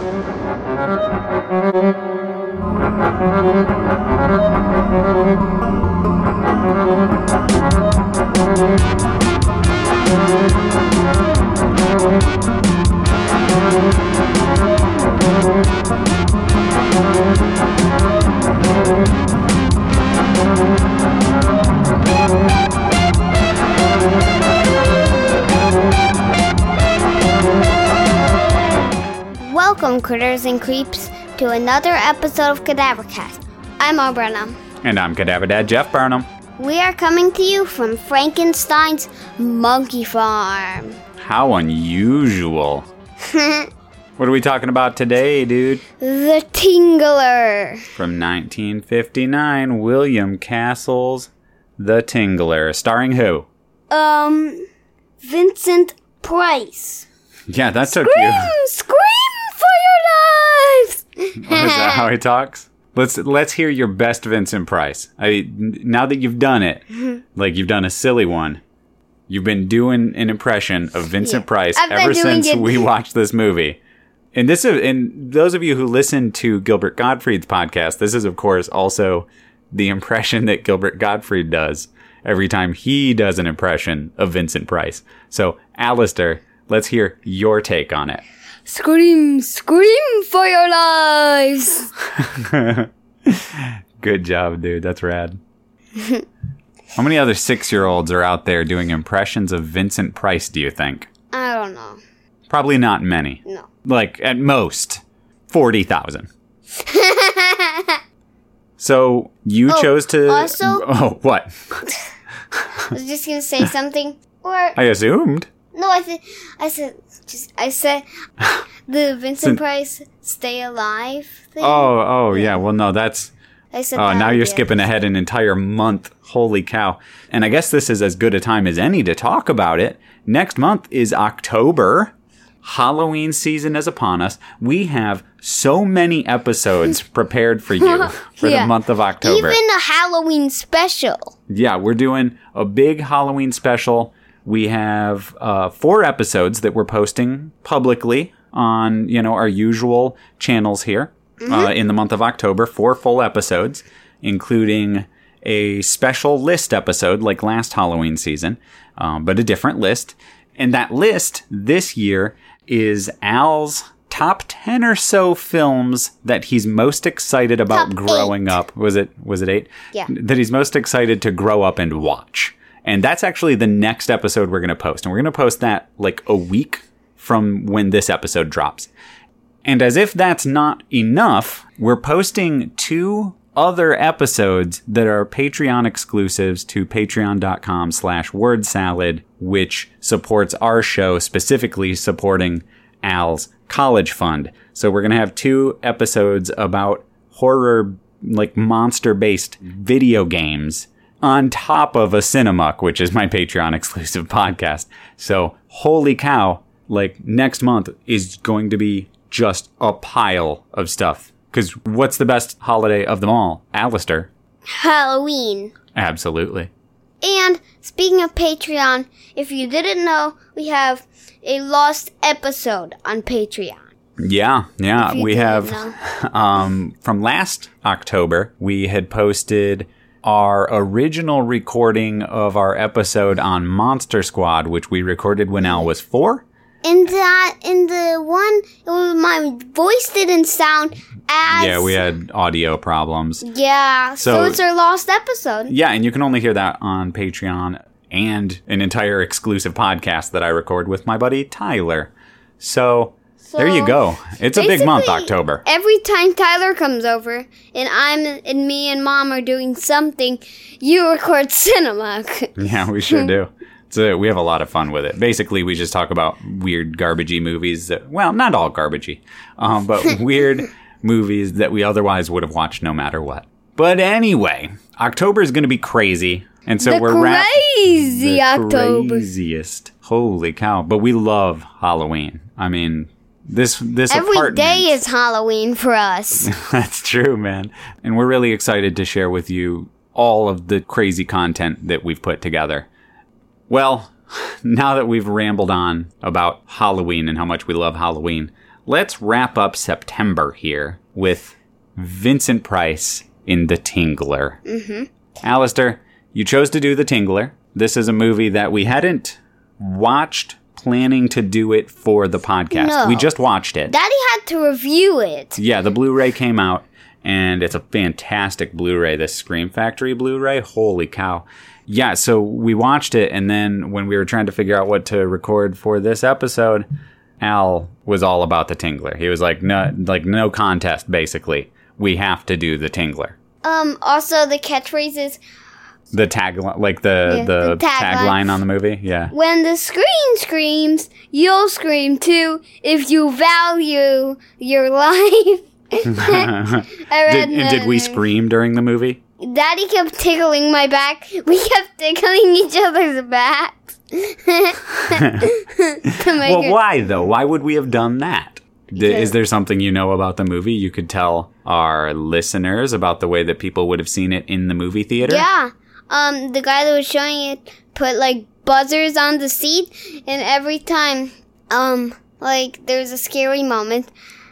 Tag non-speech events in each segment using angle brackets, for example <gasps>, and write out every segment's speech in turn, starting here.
Thank you. Critters and creeps, to another episode of Cadavercast. I'm Burnham. And I'm Cadaver Dad Jeff Burnham. We are coming to you from Frankenstein's Monkey Farm. How unusual. <laughs> what are we talking about today, dude? The Tingler. From 1959, William Castle's The Tingler, starring who? Um, Vincent Price. Yeah, that took Scream! you. Scream lives! <laughs> Is that how he talks? Let's let's hear your best Vincent Price. I now that you've done it, <laughs> like you've done a silly one, you've been doing an impression of Vincent Yeah. Price I've ever since we <laughs> watched this movie. And this is and those of you who listen to Gilbert Gottfried's podcast, this is of course also the impression that Gilbert Gottfried does every time he does an impression of Vincent Price. So, Alistair, let's hear your take on it. Scream! Scream for your lives! <laughs> Good job, dude. That's rad. <laughs> How many other six year olds are out there doing impressions of Vincent Price, do you think? I don't know. Probably not many. No. Like, at most, 40,000. <laughs> so, you Oh, chose to. also- Oh, what? I was just gonna say something. Or, I assumed. no, I said, I said, just, I said, <laughs> the Vincent Price Stay Alive thing. Oh, oh, yeah. Well, no, that's. I said Oh, now you're skipping ahead an entire month. Holy cow. And I guess this is as good a time as any to talk about it. Next month is October. Halloween season is upon us. We have so many episodes <laughs> prepared for you <laughs> for Yeah. the month of October. Even a Halloween special. yeah, we're doing a big Halloween special. We have uh, four episodes that we're posting publicly on you know our usual channels here uh, in the month of October. Four full episodes, including a special list episode like last Halloween season, um, but a different list. And that list this year is Al's top 10 or so films that he's most excited about Top growing eight. up. Was it was it 8? Yeah. That he's most excited to grow up and watch. And that's actually the next episode we're going to post. And we're going to post that like a week from when this episode drops. And as if that's not enough, we're posting two other episodes that are Patreon exclusives to patreon.com slash word salad, which supports our show, specifically supporting Al's college fund. So we're going to have two episodes about horror, like monster based video games on top of a Cinemuck, which is my Patreon <laughs> exclusive podcast. So holy cow, like next month is going to be just a pile of stuff. Because what's the best holiday of them all? Alistair. Halloween. Absolutely. And speaking of Patreon, if you didn't know, we have a lost episode on Patreon. Yeah, yeah. We have <laughs> um, from last October, we had posted our original recording of our episode on Monster Squad, which we recorded when Al was four. In that, in the one, was, my voice didn't sound as. Yeah, we had audio problems. Yeah, so, So- it's our lost episode. Yeah, and you can only hear that on Patreon and an entire exclusive podcast that I record with my buddy Tyler. So, there you go. It's a big month, October. Every time Tyler comes over and I'm and me and mom are doing something, you record <laughs> cinema. Yeah, we sure do. <laughs> So we have a lot of fun with it. Basically, we just talk about weird, garbagey movies that, well, not all garbagey, um, but <laughs> weird movies that we otherwise would have watched no matter what. But anyway, October is going to be crazy. And so the we're crazy the October. craziest. Holy cow! But we love Halloween. I mean, this this Every apartment. day is Halloween for us. <laughs> That's true, man. And we're really excited to share with you all of the crazy content that we've put together. Well, <laughs> now that we've rambled on about Halloween and how much we love Halloween, let's wrap up September here with Vincent Price in The Tingler. Mm-hmm. Alistair, you chose to do The Tingler. This is a movie that we hadn't watched planning to do it for the podcast. No. We just watched it. Daddy had to review it. Yeah, the Blu-ray came out, and it's a fantastic Blu-ray. This Scream Factory Blu-ray, holy cow! Yeah, so we watched it, and then when we were trying to figure out what to record for this episode, Al was all about the Tingler. He was like, no, like no contest, basically. We have to do the Tingler. Um. Also, the catchphrase is The tagline, like the Yeah, the, the tagline. tagline on the movie. Yeah. when the screen screams, you'll scream too if you value your <laughs> life. <laughs> Did, and did we scream during the movie? Daddy kept tickling my back. <laughs> We kept tickling each other's backs. Well, why though? Why would we have done that? D- is there something you know about the movie you could tell our listeners about the way that people would have seen it in the movie theater? Yeah. Um, the guy that was showing it put like buzzers on the seat, and every time, um, like there's a scary moment,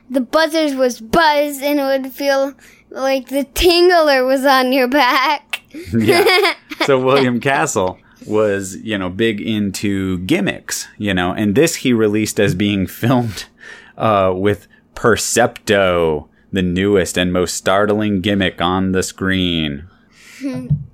the buzzers was buzz, and it would feel like the tingler was on your back. <laughs> yeah. So <laughs> William Castle was, you know, big into gimmicks, you know, and this he released as being <laughs> filmed uh, with Percepto, the newest and most startling gimmick on the screen.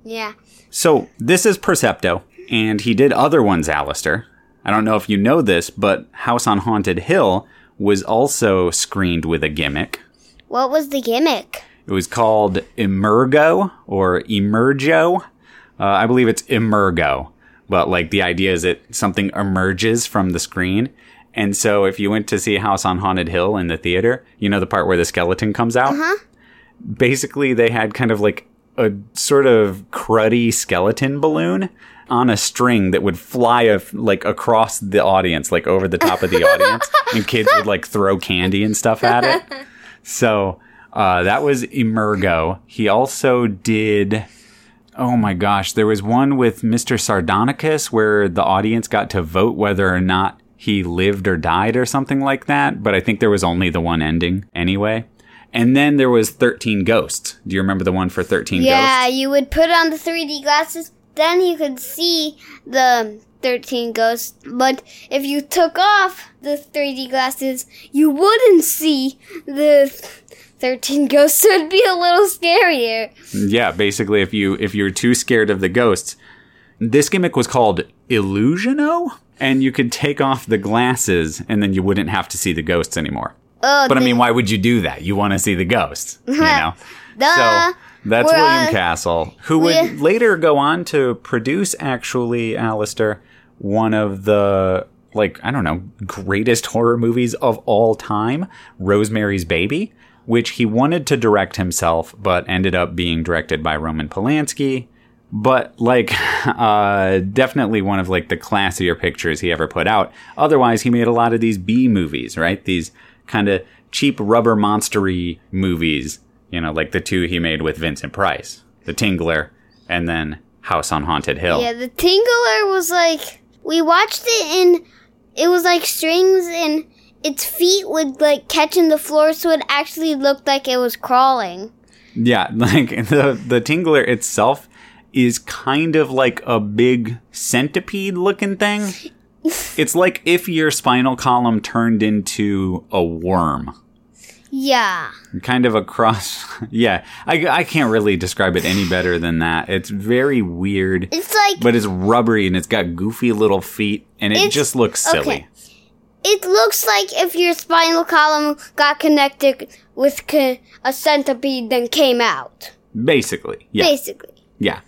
Yeah. So this is Percepto, and he did other ones, Alistair. I don't know if you know this, but House on Haunted Hill was also screened with a gimmick. What was the gimmick? It was called Emergo or Emergo. Uh, I believe it's Emergo, but like the idea is that something emerges from the screen. And so if you went to see House on Haunted Hill in the theater, you know the part where the skeleton comes out? Basically, they had kind of like a sort of cruddy skeleton balloon on a string that would fly a, like across the audience, like over the top of the audience, <laughs> and kids would like throw candy and stuff at it. So uh, that was Emergo. He also did. Oh my gosh, there was one with Mr. Sardonicus where the audience got to vote whether or not he lived or died or something like that. But I think there was only the one ending anyway. And then there was 13 Ghosts. Do you remember the one for 13 Yeah, Ghosts? you would put on the 3D glasses, then you could see the 13 ghosts. But if you took off the 3D glasses, you wouldn't see the 13 <laughs> ghosts. So it'd be a little scarier. Yeah, basically if you if you're too scared of the ghosts, this gimmick was called Illusion-O and you could take off the glasses and then you wouldn't have to see the ghosts anymore. Oh, But I mean, why would you do that? You want to see the ghosts, you <laughs> know. Duh. So that's We're, William Castle, who would later go on to produce, actually, Alistair, one of the like I don't know greatest horror movies of all time, Rosemary's Baby, which he wanted to direct himself, but ended up being directed by Roman Polanski. But like, <laughs> uh, definitely one of like the classier pictures he ever put out. Otherwise, he made a lot of these B movies, right? These kind of cheap rubber monstery movies you know, like the two he made with Vincent Price, The Tingler, and then House on Haunted Hill. Yeah, the Tingler was like we watched it and it was like strings and its feet would like catch in the floor so it actually looked like it was crawling. Yeah, <laughs> like the the Tingler itself is kind of like a big centipede looking thing. It's like if your spinal column turned into a worm. Yeah. Kind of a cross. <laughs> yeah, I, I can't really describe it any better than that. It's very weird, It's like but it's rubbery and it's got goofy little feet, and it just looks silly. okay. it looks like if your spinal column got connected with co- a centipede then came out. Basically, yeah. Basically. Yeah.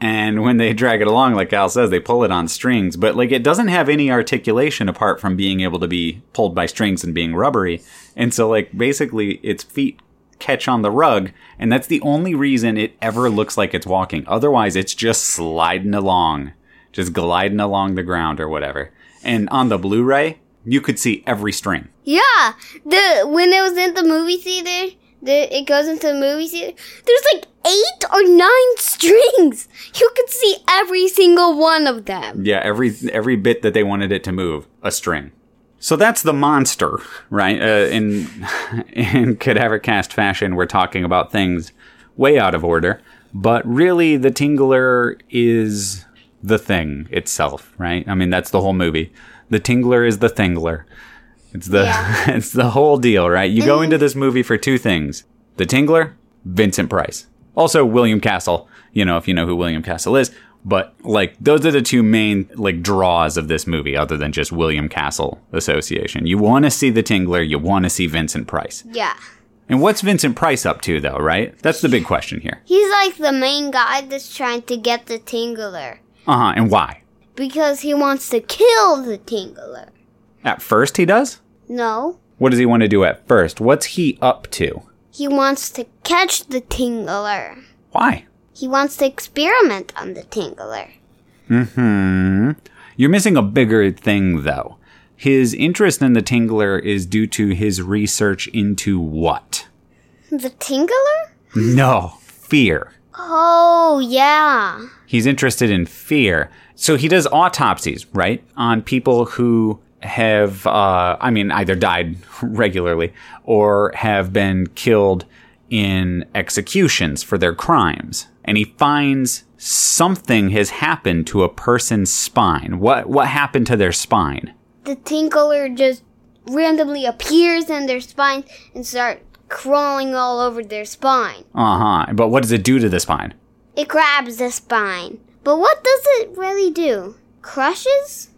And when they drag it along, like Al says, they pull it on strings, but like it doesn't have any articulation apart from being able to be pulled by strings and being rubbery. And so, like, basically, its feet catch on the rug, and that's the only reason it ever looks like it's walking. Otherwise, it's just sliding along, just gliding along the ground or whatever. And on the Blu ray, you could see every string. Yeah. The when it was in the movie theater, the, it goes into the movie theater. There's like eight or nine <laughs> strings. You could see every single one of them. Yeah, every every bit that they wanted it to move, a string. So that's the monster, right? Uh, in <laughs> in cadaver cast fashion, we're talking about things way out of order, but really, the Tingler is the thing itself, right? I mean, that's the whole movie. The Tingler is the Thingler. It's the Yeah. <laughs> it's the whole deal, right? You go into this movie for two things: the Tingler, Vincent Price, also William Castle. You know, if you know who William Castle is. But like those are the two main like draws of this movie, other than just William Castle association. You want to see the Tingler, you want to see Vincent Price. Yeah. And what's Vincent Price up to, though? Right? That's the big question here. He's like the main guy that's trying to get the Tingler. Uh huh. And why? Because he wants to kill the Tingler. At first, he does. No. What does he want to do at first? What's he up to? He wants to catch the Tingler. Why? He wants to experiment on the Tingler. Mm hmm. You're missing a bigger thing, though. His interest in the Tingler is due to his research into what? The Tingler? No, fear. Oh, yeah. He's interested in fear. So he does autopsies, right? On people who have, uh, I mean, either died <laughs> regularly or have been killed in executions for their crimes. And he finds something has happened to a person's spine. What, what happened to their spine? The Tingler just randomly appears in their spine and start crawling all over their spine. Uh huh. But what does it do to the spine? It grabs the spine. But what does it really do? Crushes?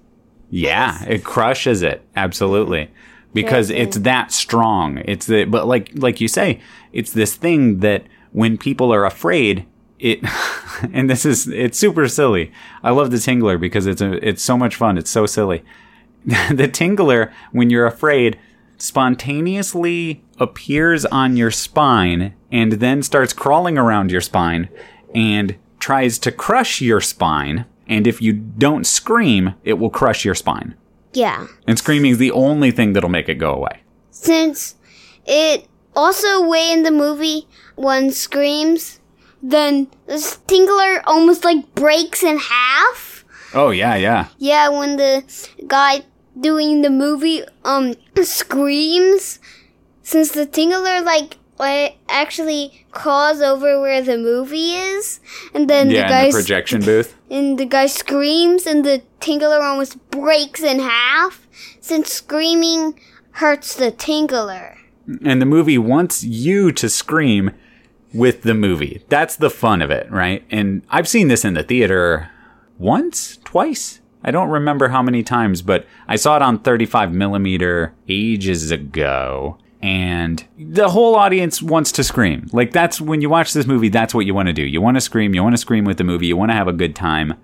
Yeah, it crushes it absolutely because it's that strong. It's the but like like you say, it's this thing that when people are afraid, it <laughs> and this is it's super silly. I love the tingler because it's a, it's so much fun. It's so silly. <laughs> the tingler when you're afraid spontaneously appears on your spine and then starts crawling around your spine and tries to crush your spine. And if you don't scream, it will crush your spine. Yeah. And screaming is the only thing that'll make it go away. Since it also way in the movie one screams, then the Tingler almost like breaks in half. Oh yeah, yeah. Yeah, when the guy doing the movie um <clears throat> screams, since the Tingler like like, actually crawls over where the movie is, and then Yeah, the in guy the projection <laughs> booth. and the guy screams, and the Tingler almost breaks in half, since screaming hurts the Tingler. And the movie wants you to scream with the movie. That's the fun of it, right? And I've seen this in the theater once, twice. I don't remember how many times, but I saw it on 35 millimeter ages ago. And the whole audience wants to scream. Like, that's when you watch this movie, that's what you want to do. You want to scream, you want to scream with the movie, you want to have a good time.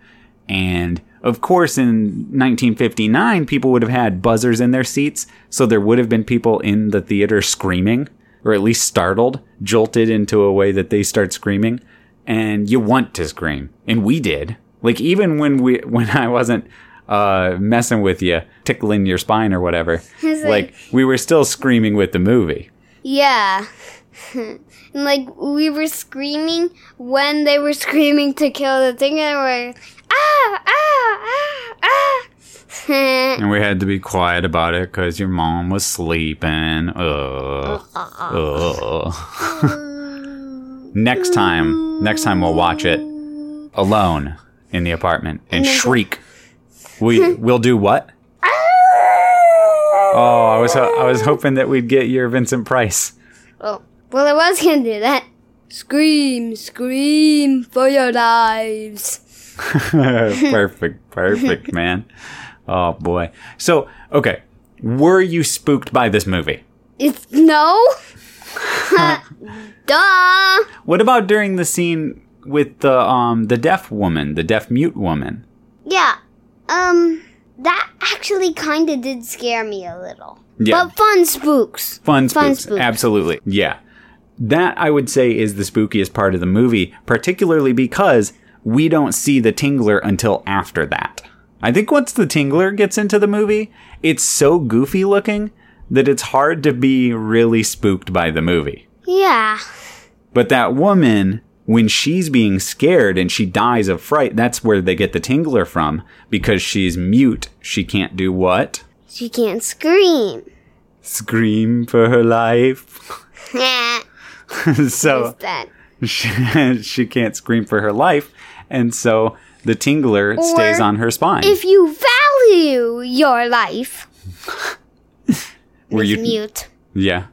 And of course, in 1959, people would have had buzzers in their seats, so there would have been people in the theater screaming, or at least startled, jolted into a way that they start screaming. And you want to scream, and we did. Like even when we, <laughs> when I wasn't uh, messing with you, tickling your spine or whatever, <laughs> like like- we were still screaming with the movie. Yeah. <laughs> and like we were screaming when they were <laughs> screaming to kill the thing and we're ah ah ah ah And we had to be quiet about it because your mom was sleeping. Ugh. Ugh. next time, next time we'll watch it alone in the apartment and shriek. We <laughs> we'll do what? Oh, I was ho- I was hoping that we'd get your Vincent Price. oh well I was gonna do that scream scream for your lives <laughs> perfect, perfect, <laughs> man. Oh boy. So, okay, were you spooked by this movie? it's no duh What about during the scene with the um the deaf woman, the deaf mute woman? yeah um that actually kind of did scare me a little Yeah. but fun spooks Fun spooks. Fun spooks. Absolutely. Yeah. That I would say is the spookiest part of the movie, particularly because we don't see the Tingler until after that. I think once the Tingler gets into the movie, it's so goofy looking that it's hard to be really spooked by the movie. yeah But that woman, when she's being scared and she dies of fright, that's where they get the Tingler from because she's mute. She can't do what? She can't scream. Scream for her life. <laughs> So she, <laughs> she can't scream for her life, and so the tingler stays on her spine. If you value your life, <laughs> Were you mute. Yeah.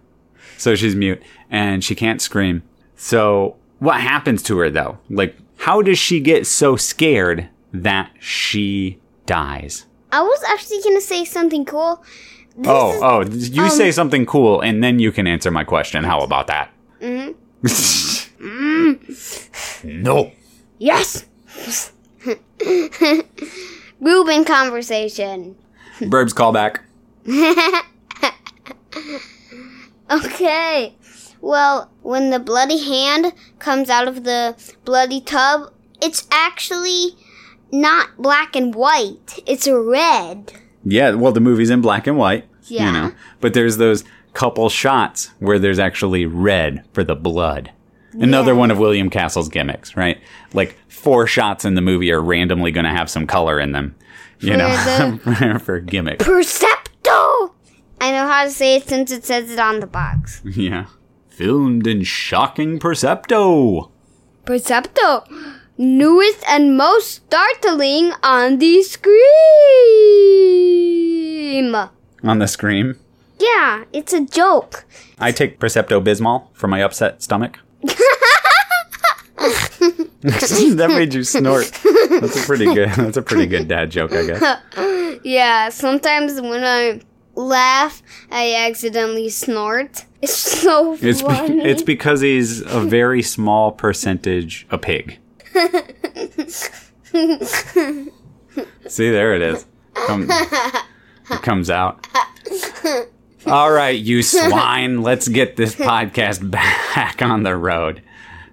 So she's mute and she can't scream. So what happens to her though? Like, how does she get so scared that she dies? I was actually gonna say something cool. This oh, is- oh, you say um, something cool and then you can answer my question. How about that? Mm-hmm. <laughs> no. yes. <laughs> Ruben conversation. Burbs callback. <laughs> Okay. Well, when the bloody hand comes out of the bloody tub, it's actually not black and white. It's red. Yeah, well, the movie's in black and white. Yeah. You know, but there's those couple shots where there's actually red for the blood. Another Yeah. one of William Castle's gimmicks, right? Like four shots in the movie are randomly going to have some color in them, you For know, <laughs> for gimmick. Percepto! I know how to say it since it says it on the box. <laughs> Yeah. Filmed in shocking Percepto. Percepto! Newest and most startling on the screen! On the scream. Yeah, it's a joke. I take Percepto Bismol for my upset stomach. <laughs> <laughs> that made you snort. That's a pretty good. That's a pretty good dad joke, I guess. <laughs> Yeah, sometimes when I laugh, I accidentally snort. It's so It's be- funny. it's because he's a very small percentage a pig. See, there it is. Come, it comes out. All right, you swine. Let's get this podcast back on the road.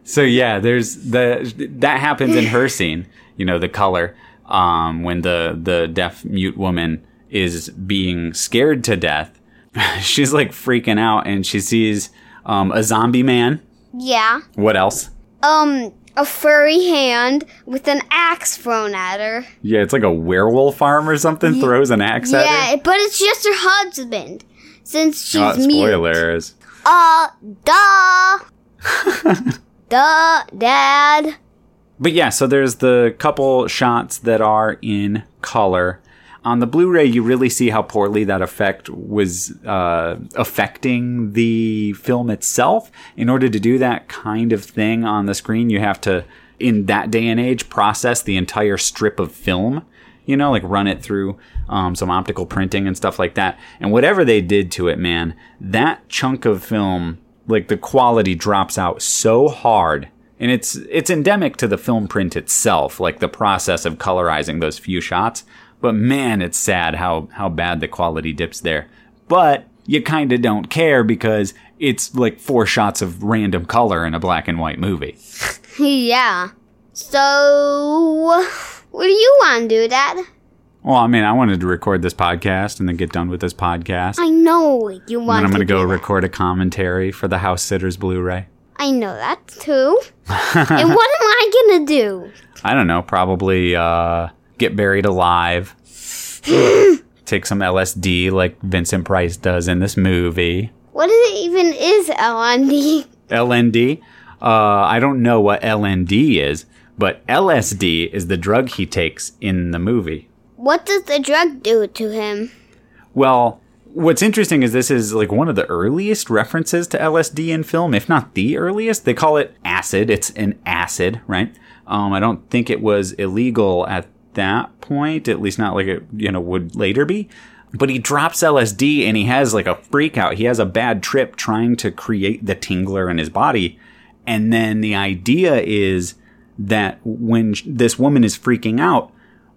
So yeah, there's the that happens in her scene. You know, the color um, when the the deaf mute woman is being scared to death. <laughs> She's like freaking out, and she sees um, a zombie man. yeah. What else? Um, a furry hand with an axe thrown at her. Yeah, it's like a werewolf farm or something. Throws an axe at her. Yeah, but it's just her husband. Since she's Oh, mute. spoilers. Uh, duh. <laughs> duh, dad. But yeah, so there's the couple shots that are in color. On the Blu-ray, you really see how poorly that effect was uh, affecting the film itself. In order to do that kind of thing on the screen, you have to, in that day and age, process the entire strip of film. You know, like run it through um, some optical printing and stuff like that. And whatever they did to it, man, that chunk of film, like the quality drops out so hard and it's it's endemic to the film print itself, like the process of colorizing those few shots. But man, it's sad how how bad the quality dips there. But you kind of don't care because it's like four shots of random color in a black and white movie. <laughs> yeah. So, what do you want to do, Dad? Well, I mean, I wanted to record this podcast and then get done with this podcast. I know you and want then I'm going to go that. record a commentary for the House Sitters Blu-ray. I know that too. <laughs> and what am I gonna do? I don't know, probably uh, get buried alive. <gasps> Take some LSD like Vincent Price does in this movie. What is it even is LND? LND. Uh, I don't know what LND is, but LSD is the drug he takes in the movie. What does the drug do to him? Well, what's interesting is this is like one of the earliest references to LSD in film, if not the earliest. They call it acid. It's an acid, right? Um, I don't think it was illegal at that point, at least not like it, you know, would later be. But he drops LSD and he has like a freak out. He has a bad trip trying to create the tingler in his body. And then the idea is that when this woman is freaking out,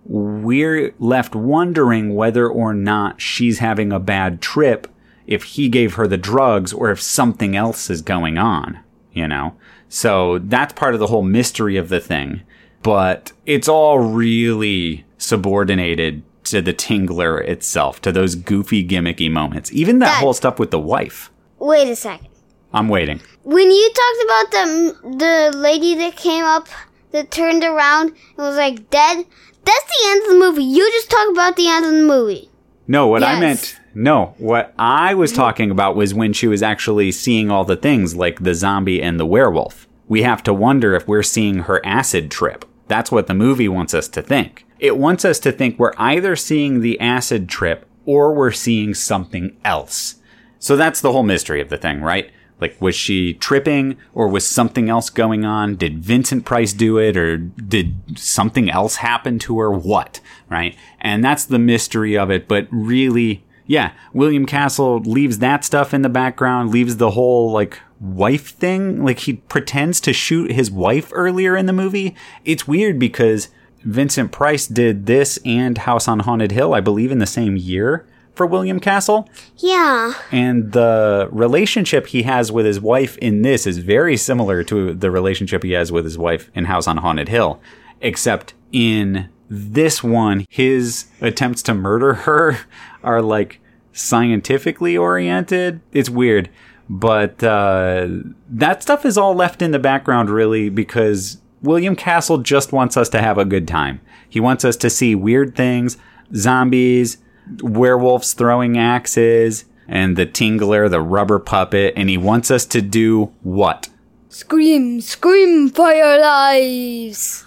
we're left wondering whether or not she's having a bad trip if he gave her the drugs or if something else is going on, you know? So that's part of the whole mystery of the thing. But it's all really subordinated to the tingler itself, to those goofy, gimmicky moments. Even that Dad. whole stuff with the wife. Wait a second. I'm waiting. When you talked about the the lady that came up that turned around and was like dead, that's the end of the movie. You just talk about the end of the movie. No, what I meant, no, what I was talking about was when she was actually seeing all the things like the zombie and the werewolf. We have to wonder if we're seeing her acid trip. That's what the movie wants us to think. It wants us to think we're either seeing the acid trip or we're seeing something else. So that's the whole mystery of the thing, right? Like, was she tripping or was something else going on? Did Vincent Price do it or did something else happen to her? What? Right? And that's the mystery of it. But really, yeah, William Castle leaves that stuff in the background, leaves the whole, like, wife thing. Like, he pretends to shoot his wife earlier in the movie. It's weird because Vincent Price did this and House on Haunted Hill, I believe, in the same year for William Castle. Yeah. And the relationship he has with his wife in this is very similar to the relationship he has with his wife in House on Haunted Hill, except in this one, his attempts to murder her <laughs> are like scientifically oriented. It's weird. But uh, that stuff is all left in the background, really, because William Castle just wants us to have a good time. He wants us to see weird things, zombies, werewolves throwing axes, and the Tingler, the rubber puppet, and he wants us to do what? Scream, scream for your lives.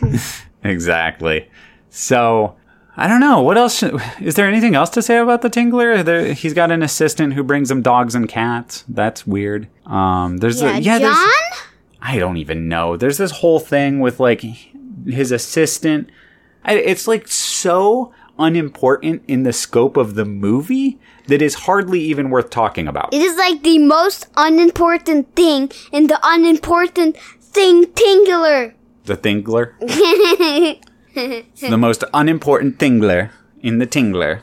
<laughs> Exactly. So, I don't know. What else? Should, is there anything else to say about the Tingler? There, he's got an assistant who brings him dogs and cats. That's weird. Um, there's Yeah, a, yeah, there's, John? I don't even know. There's this whole thing with like his assistant. I- It's like so unimportant in the scope of the movie that is hardly even worth talking about. It is like the most unimportant thing in the unimportant thing tingler. The Tingler. <laughs> <laughs> the most unimportant Tingler in the Tingler.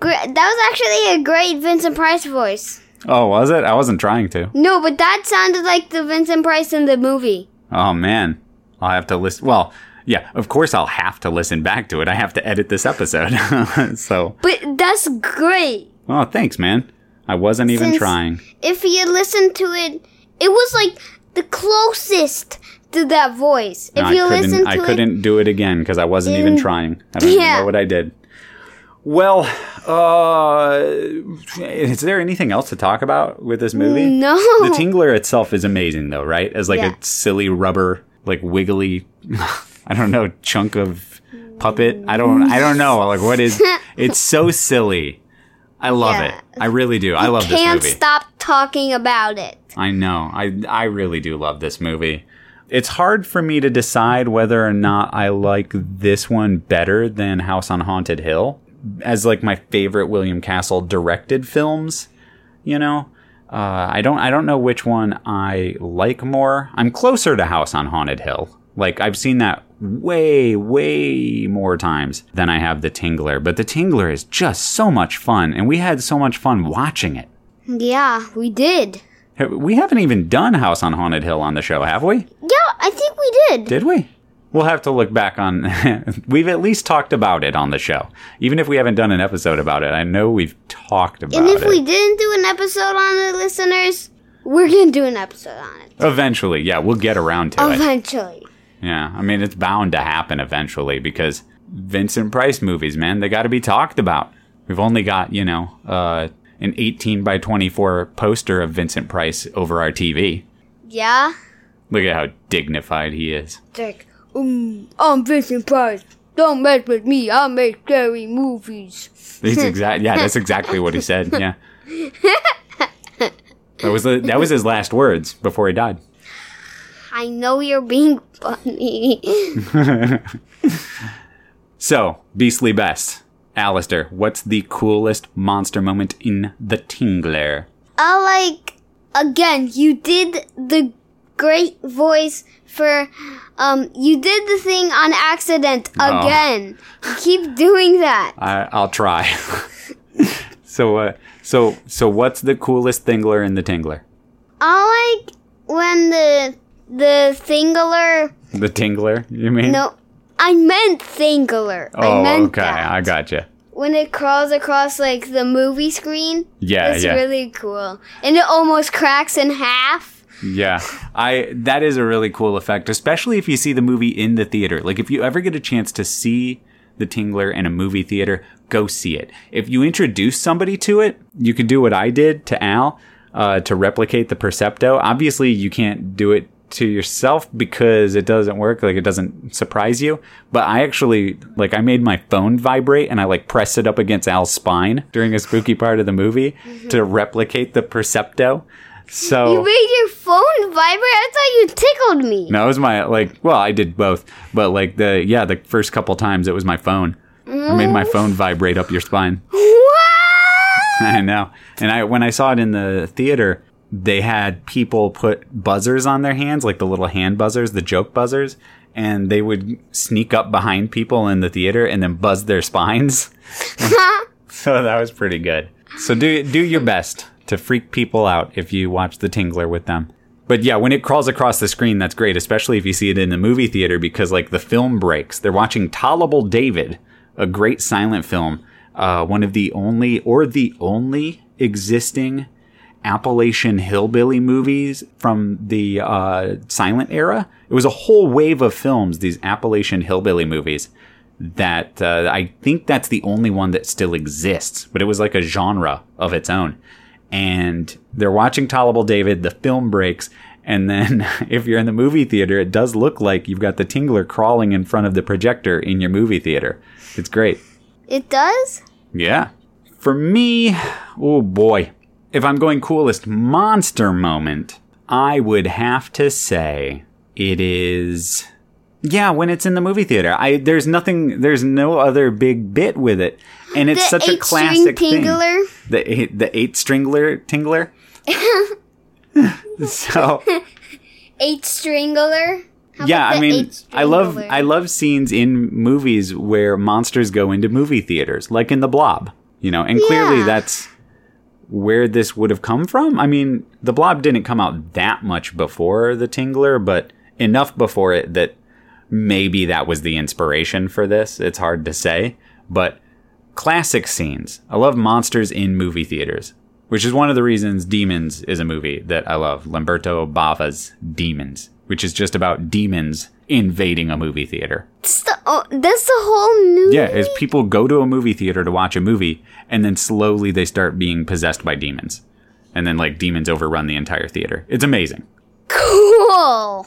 That was actually a great Vincent Price voice. Oh, was it? I wasn't trying to. No, but that sounded like the Vincent Price in the movie. Oh man, I'll have to listen. Well, yeah, of course I'll have to listen back to it. I have to edit this episode. <laughs> so, But that's great. oh, thanks, man. I wasn't even Since- trying. If you listen to it, it was like the closest to that voice. If No, you I couldn't. listen to I it, couldn't do it again because I wasn't even In- trying. I don't even know what I did. Well, uh, is there anything else to talk about with this movie? No. The Tingler itself is amazing, though, right? As like Yeah. a silly rubber, like wiggly, <laughs> I don't know, chunk of puppet. I don't. I don't know. Like what is? <laughs> It's so silly. I love Yeah. it. I really do. I love this movie. can't stop talking about it. I know. I I really do love this movie. It's hard for me to decide whether or not I like this one better than House on Haunted Hill as like my favorite William Castle directed films, you know? Uh, I don't I don't know which one I like more. I'm closer to House on Haunted Hill. Like I've seen that way way more times than I have The Tingler, but The Tingler is just so much fun and we had so much fun watching it. Yeah, we did. We haven't even done House on Haunted Hill on the show, have we? Yeah, I think we did. Did we? We'll have to look back on. <laughs> we've at least talked about it on the show, even if we haven't done an episode about it. I know we've talked about it. and if it. we didn't do an episode on it, listeners, we're gonna do an episode on it eventually, yeah, we'll get around to it. eventually. Yeah, I mean it's bound to happen eventually because Vincent Price movies, man, they got to be talked about. We've only got you know uh, an 18 by 24 poster of Vincent Price over our TV. Yeah. Look at how dignified he is. It's like, um, I'm Vincent Price. Don't mess with me. I make scary movies. That's <laughs> exact. Yeah, that's exactly what he said. Yeah. <laughs> That was the, that was his last words before he died. I know you're being funny. <laughs> So, Beastly Best. Alistair, what's the coolest monster moment in The Tingler? I like again. You did the great voice for um. You did the thing on accident Oh. again. You keep doing that. <laughs> I, I'll try. <laughs> so, uh, so, so, what's the coolest Tingler in The Tingler? I like when the the Tingler. The Tingler, you mean? No, I meant. I Oh, meant okay. that. I gotcha. when it crawls across like the movie screen. Yeah, It's yeah. really cool. And it almost cracks in half. Yeah, I that is a really cool effect, especially if you see the movie in the theater. Like if you ever get a chance to see The Tingler in a movie theater, go see it. If you introduce somebody to it, you can do what I did to Al uh, to replicate the Percepto. Obviously, you can't do it to yourself because it doesn't work like it doesn't surprise you but i actually like i made my phone vibrate and i like pressed it up against al's spine during a spooky part of the movie to replicate the percepto so You made your phone vibrate? I thought you tickled me. no, it was my like. Well, I did both, but like the yeah, the first couple times it was my phone. I made my phone vibrate up your spine. <laughs> What? <laughs> I know. And I when I saw it in the theater, they had people put buzzers on their hands, like the little hand buzzers, the joke buzzers, and they would sneak up behind people in the theater and then buzz their spines. <laughs> so that was pretty good. So do do your best to freak people out if you watch The Tingler with them. But yeah, when it crawls across the screen, that's great, especially if you see it in the movie theater because like the film breaks. They're watching Tolerable David, a great silent film, uh, one of the only or the only existing Appalachian hillbilly movies from the uh, silent era. It was a whole wave of films, these Appalachian hillbilly movies. That uh, I think that's the only one that still exists, but it was like a genre of its own. And they're watching Tolerable David, the film breaks, and then <laughs> if you're in the movie theater, it does look like you've got the tingler crawling in front of the projector in your movie theater. It's great. It does? Yeah. For me, oh boy. If I'm going coolest monster moment, I would have to say it is yeah, when it's in the movie theater. I there's nothing there's no other big bit with it. And it's The such a classic thing. The eight, the eight stringler tingler. <laughs> so Eight stringler? How yeah, I mean, I love? I love scenes in movies where monsters go into movie theaters, like in The Blob. You know, and clearly Yeah. that's where this would have come from. I mean, The Blob didn't come out that much before The Tingler, but enough before it that maybe that was the inspiration for this. It's hard to say, but classic scenes. I love monsters in movie theaters, which is one of the reasons Demons is a movie that I love. Lamberto Bava's Demons, which is just about demons invading a movie theater. That's the, oh, that's the whole movie? Yeah, is people go to a movie theater to watch a movie and then slowly they start being possessed by demons. And then like demons overrun the entire theater. It's amazing. Cool.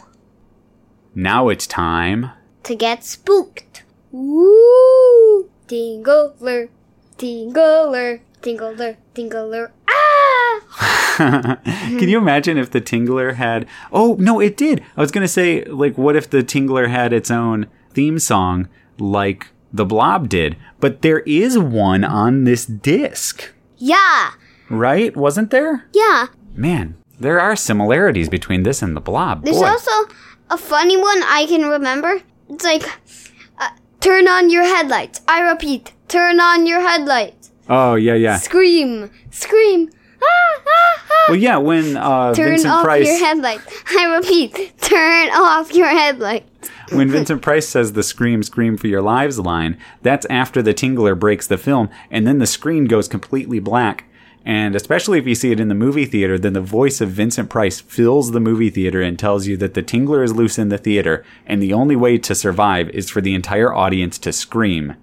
Now it's time. To get spooked. Woo! Tingler, tingler, tingler, tingler. Ah! <laughs> Can you imagine if the Tingler had Oh, no, it did. I was going to say like what if the Tingler had its own theme song like the Blob did, but there is one on this disc, Yeah, right? Wasn't there? yeah. Man, there are similarities between this and the Blob. There's Boy. also a funny one I can remember. It's like, uh, turn on your headlights. I repeat, turn on your headlights. oh, yeah, yeah. Scream, scream. Well, yeah, when uh, Turn Vincent off Price your headlights. <laughs> I repeat, turn off your headlights. when Vincent Price says the "Scream, scream for your lives" line, that's after the Tingler breaks the film, and then the screen goes completely black. And especially if you see it in the movie theater, then the voice of Vincent Price fills the movie theater and tells you that the Tingler is loose in the theater, and the only way to survive is for the entire audience to scream.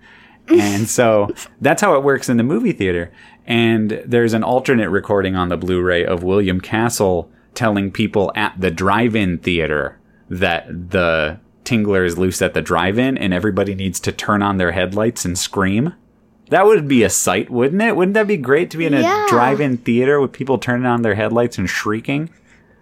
And so that's how it works in the movie theater. And there's an alternate recording on the Blu ray of William Castle telling people at the drive in theater that the Tingler is loose at the drive in and everybody needs to turn on their headlights and scream. That would be a sight, wouldn't it? Wouldn't that be great to be in a Yeah. drive in theater with people turning on their headlights and shrieking?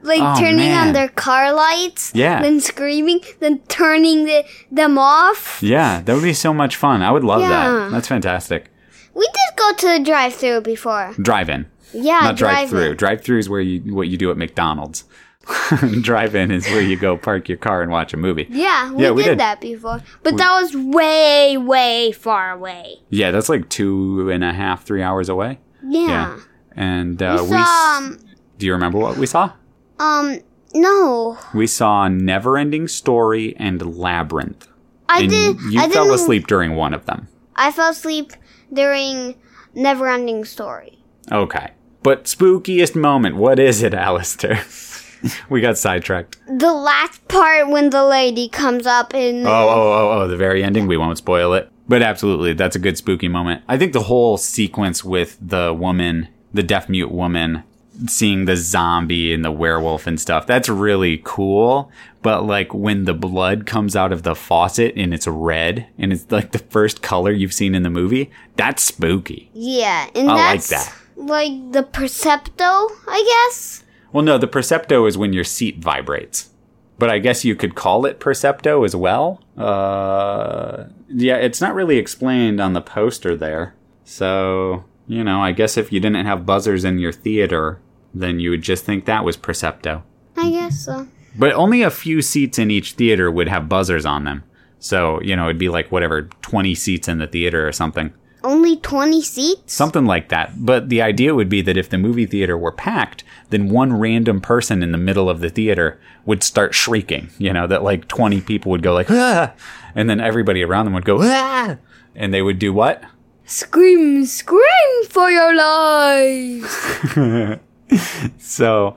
Like Oh, turning man. on their car lights. Yeah. Then screaming. Then turning the, them off. Yeah, that would be so much fun. I would love Yeah. that. That's fantastic. We did go to the drive through before. Drive in. Yeah, not drive drive-in. through. Drive through is where you what you do at McDonald's. <laughs> drive in is where you go park your car and watch a movie. Yeah, we, Yeah, we did, did. that before. But that was way, way far away. Yeah, that's like two and a half, three hours away. Yeah. And uh, We we, saw, s- um, do you remember what we saw? um, no. We saw Neverending Story and Labyrinth. I and did. you I fell asleep during one of them. I fell asleep during Neverending Story. Okay. But spookiest moment, what is it, Alistair? <laughs> we got sidetracked. The last part when the lady comes up and Oh, oh, oh, oh, the very ending. We won't spoil it. But absolutely, that's a good spooky moment. I think the whole sequence with the woman, the deaf mute woman, seeing the zombie and the werewolf and stuff, that's really cool. But like when the blood comes out of the faucet and it's red and it's like the first color you've seen in the movie, that's spooky. Yeah, and I like that. like the Percepto, I guess. Well, no, the percepto is when your seat vibrates. But I guess you could call it percepto as well. Uh, yeah, it's not really explained on the poster there. So, you know, I guess if you didn't have buzzers in your theater, then you would just think that was percepto. I guess so. But only a few seats in each theater would have buzzers on them. So, you know, it'd be like whatever, 20 seats in the theater or something. Only 20 seats? Something like that. But the idea would be that if the movie theater were packed, then one random person in the middle of the theater would start shrieking. You know, that like 20 people would go like, ah! And then everybody around them would go, ah! And they would do what? Scream, scream for your life! <laughs> <laughs> So,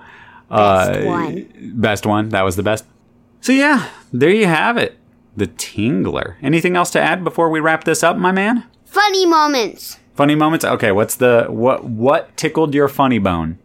uh, Best one. best one. That was the best. So, yeah, there you have it. The Tingler. Anything else to add before we wrap this up, my man? Funny moments. Funny moments? Okay, what's the, what, what tickled your funny bone?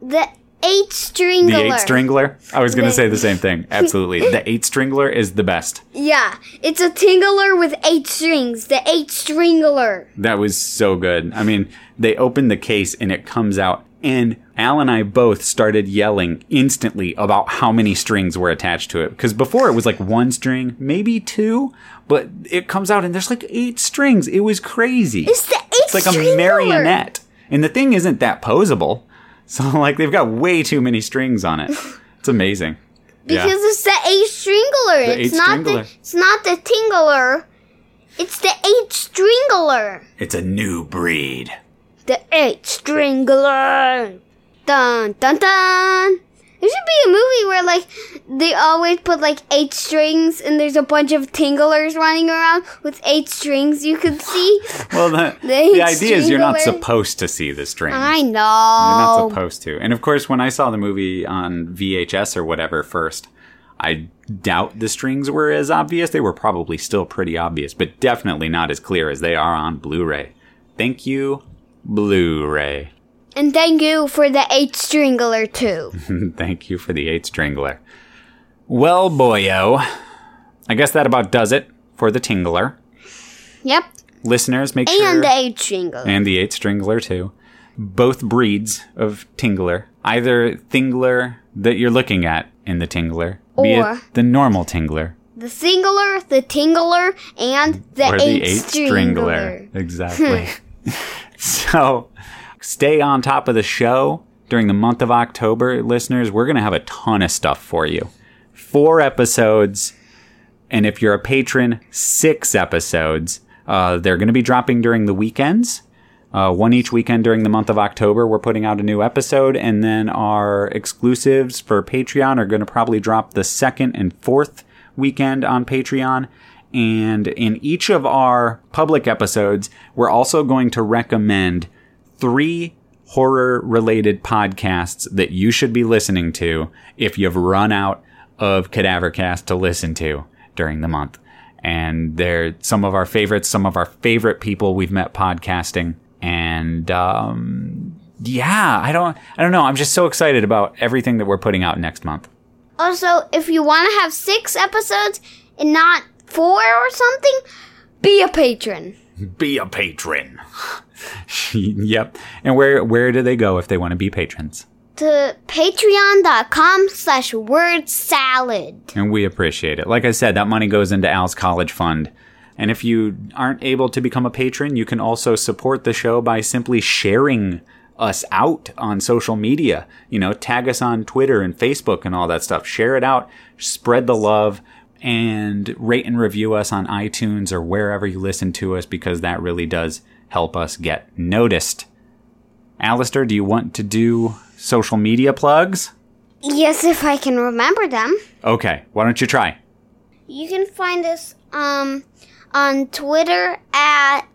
The eight stringler. The eight stringler? I was going to say the same thing. <laughs> Absolutely. the eight stringler is the best. Yeah, it's a tingler with eight strings. The eight stringler. That was so good. I mean, they open the case and it comes out, and Al and I both started yelling instantly about how many strings were attached to it. Because before it was like one string, maybe two, but it comes out and there's like eight strings. It was crazy. It's the eight It's like a marionette. And the thing isn't that posable. So, <laughs> like, they've got way too many strings on it. <laughs> It's amazing. Because it's the eight stringler. The it's eight not stringler. the it's not the tingler. It's the eight stringler. It's a new breed. The eight stringler. Dun dun dun. There should be a movie where like they always put like eight strings and there's a bunch of tinglers running around with eight strings you could see. <laughs> Well, the, <laughs> The the idea is you're not supposed to see the strings. I know. You're not supposed to. And of course, when I saw the movie on VHS or whatever first, I doubt the strings were as obvious. They were probably still pretty obvious, but definitely not as clear as they are on Blu ray. Thank you, Blu ray. And thank you for the eight stringler too. <laughs> Thank you for the eight stringler. Well, boyo, I guess that about does it for the tingler. yep. Listeners, make sure. And the eight stringler. and the eight stringler too. Both breeds of tingler. Either thingler that you're looking at in the tingler, be Or- the normal tingler The singular, the tingler, and the or eight, the eight stringler. Exactly. <laughs> <laughs> <laughs> so stay on top of the show during the month of October, listeners. We're going to have a ton of stuff for you. Four episodes, and if you're a patron, six episodes. Uh, they're going to be dropping during the weekends. Uh, one each weekend during the month of October, we're putting out a new episode, and then our exclusives for Patreon are going to probably drop the second and fourth weekend on Patreon. And in each of our public episodes, we're also going to recommend three horror related podcasts that you should be listening to if you've run out of Cadavercast to listen to during the month. And they're some of our favorites, some of our favorite people we've met podcasting. And um, yeah, I don't, I don't know. I'm just so excited about everything that we're putting out next month. Also, if you want to have six episodes and not four or something, be a patron. Be a patron. <laughs> yep. And where where do they go if they want to be patrons? To patreon.com slash word salad. And we appreciate it. Like I said, that money goes into Al's college fund. And if you aren't able to become a patron, you can also support the show by simply sharing us out on social media. You know, tag us on Twitter and Facebook and all that stuff. Share it out, spread the love, and rate and review us on iTunes or wherever you listen to us because that really does help us get noticed. Alistair, do you want to do social media plugs? Yes, if I can remember them. Okay, why don't you try? You can find us um on Twitter at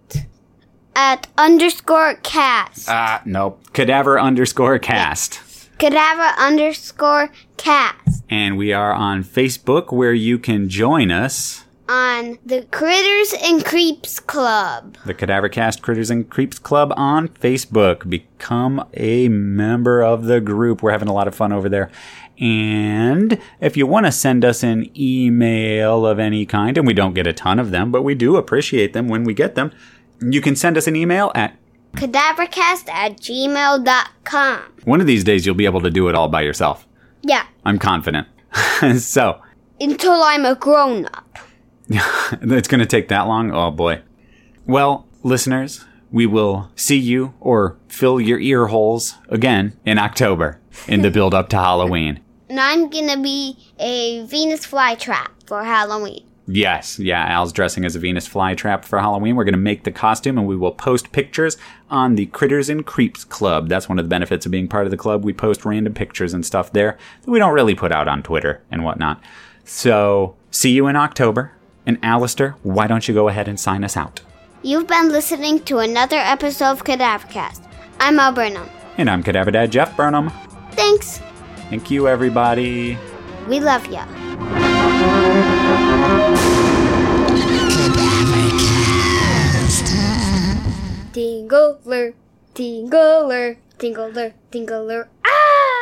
at underscore cast. Ah, nope. Cadaver underscore cast. Cadaver underscore cast. And we are on Facebook where you can join us. on the Critters and Creeps Club. The Cadavercast Critters and Creeps Club on Facebook. Become a member of the group. We're having a lot of fun over there. And if you want to send us an email of any kind, and we don't get a ton of them, but we do appreciate them when we get them, you can send us an email at Cadavercast at gmail.com. one of these days you'll be able to do it all by yourself. Yeah, I'm confident. <laughs> so, until I'm a grown up. <laughs> it's going to take that long? Oh boy. Well, listeners, we will see you or fill your ear holes again in October in the <laughs> build up to Halloween. And I'm gonna be a Venus flytrap for Halloween. Yes, yeah, Al's dressing as a Venus flytrap for Halloween. We're going to make the costume and we will post pictures on the Critters and Creeps Club. That's one of the benefits of being part of the club. We post random pictures and stuff there that we don't really put out on Twitter and whatnot. So, see you in October. And Alistair, why don't you go ahead and sign us out? You've been listening to another episode of Cadavercast. I'm Al Burnham. And I'm Cadaver Dad Jeff Burnham. Thanks. Thank you, everybody. We love ya. Tingler, tingler, tingler, tingler. Ah!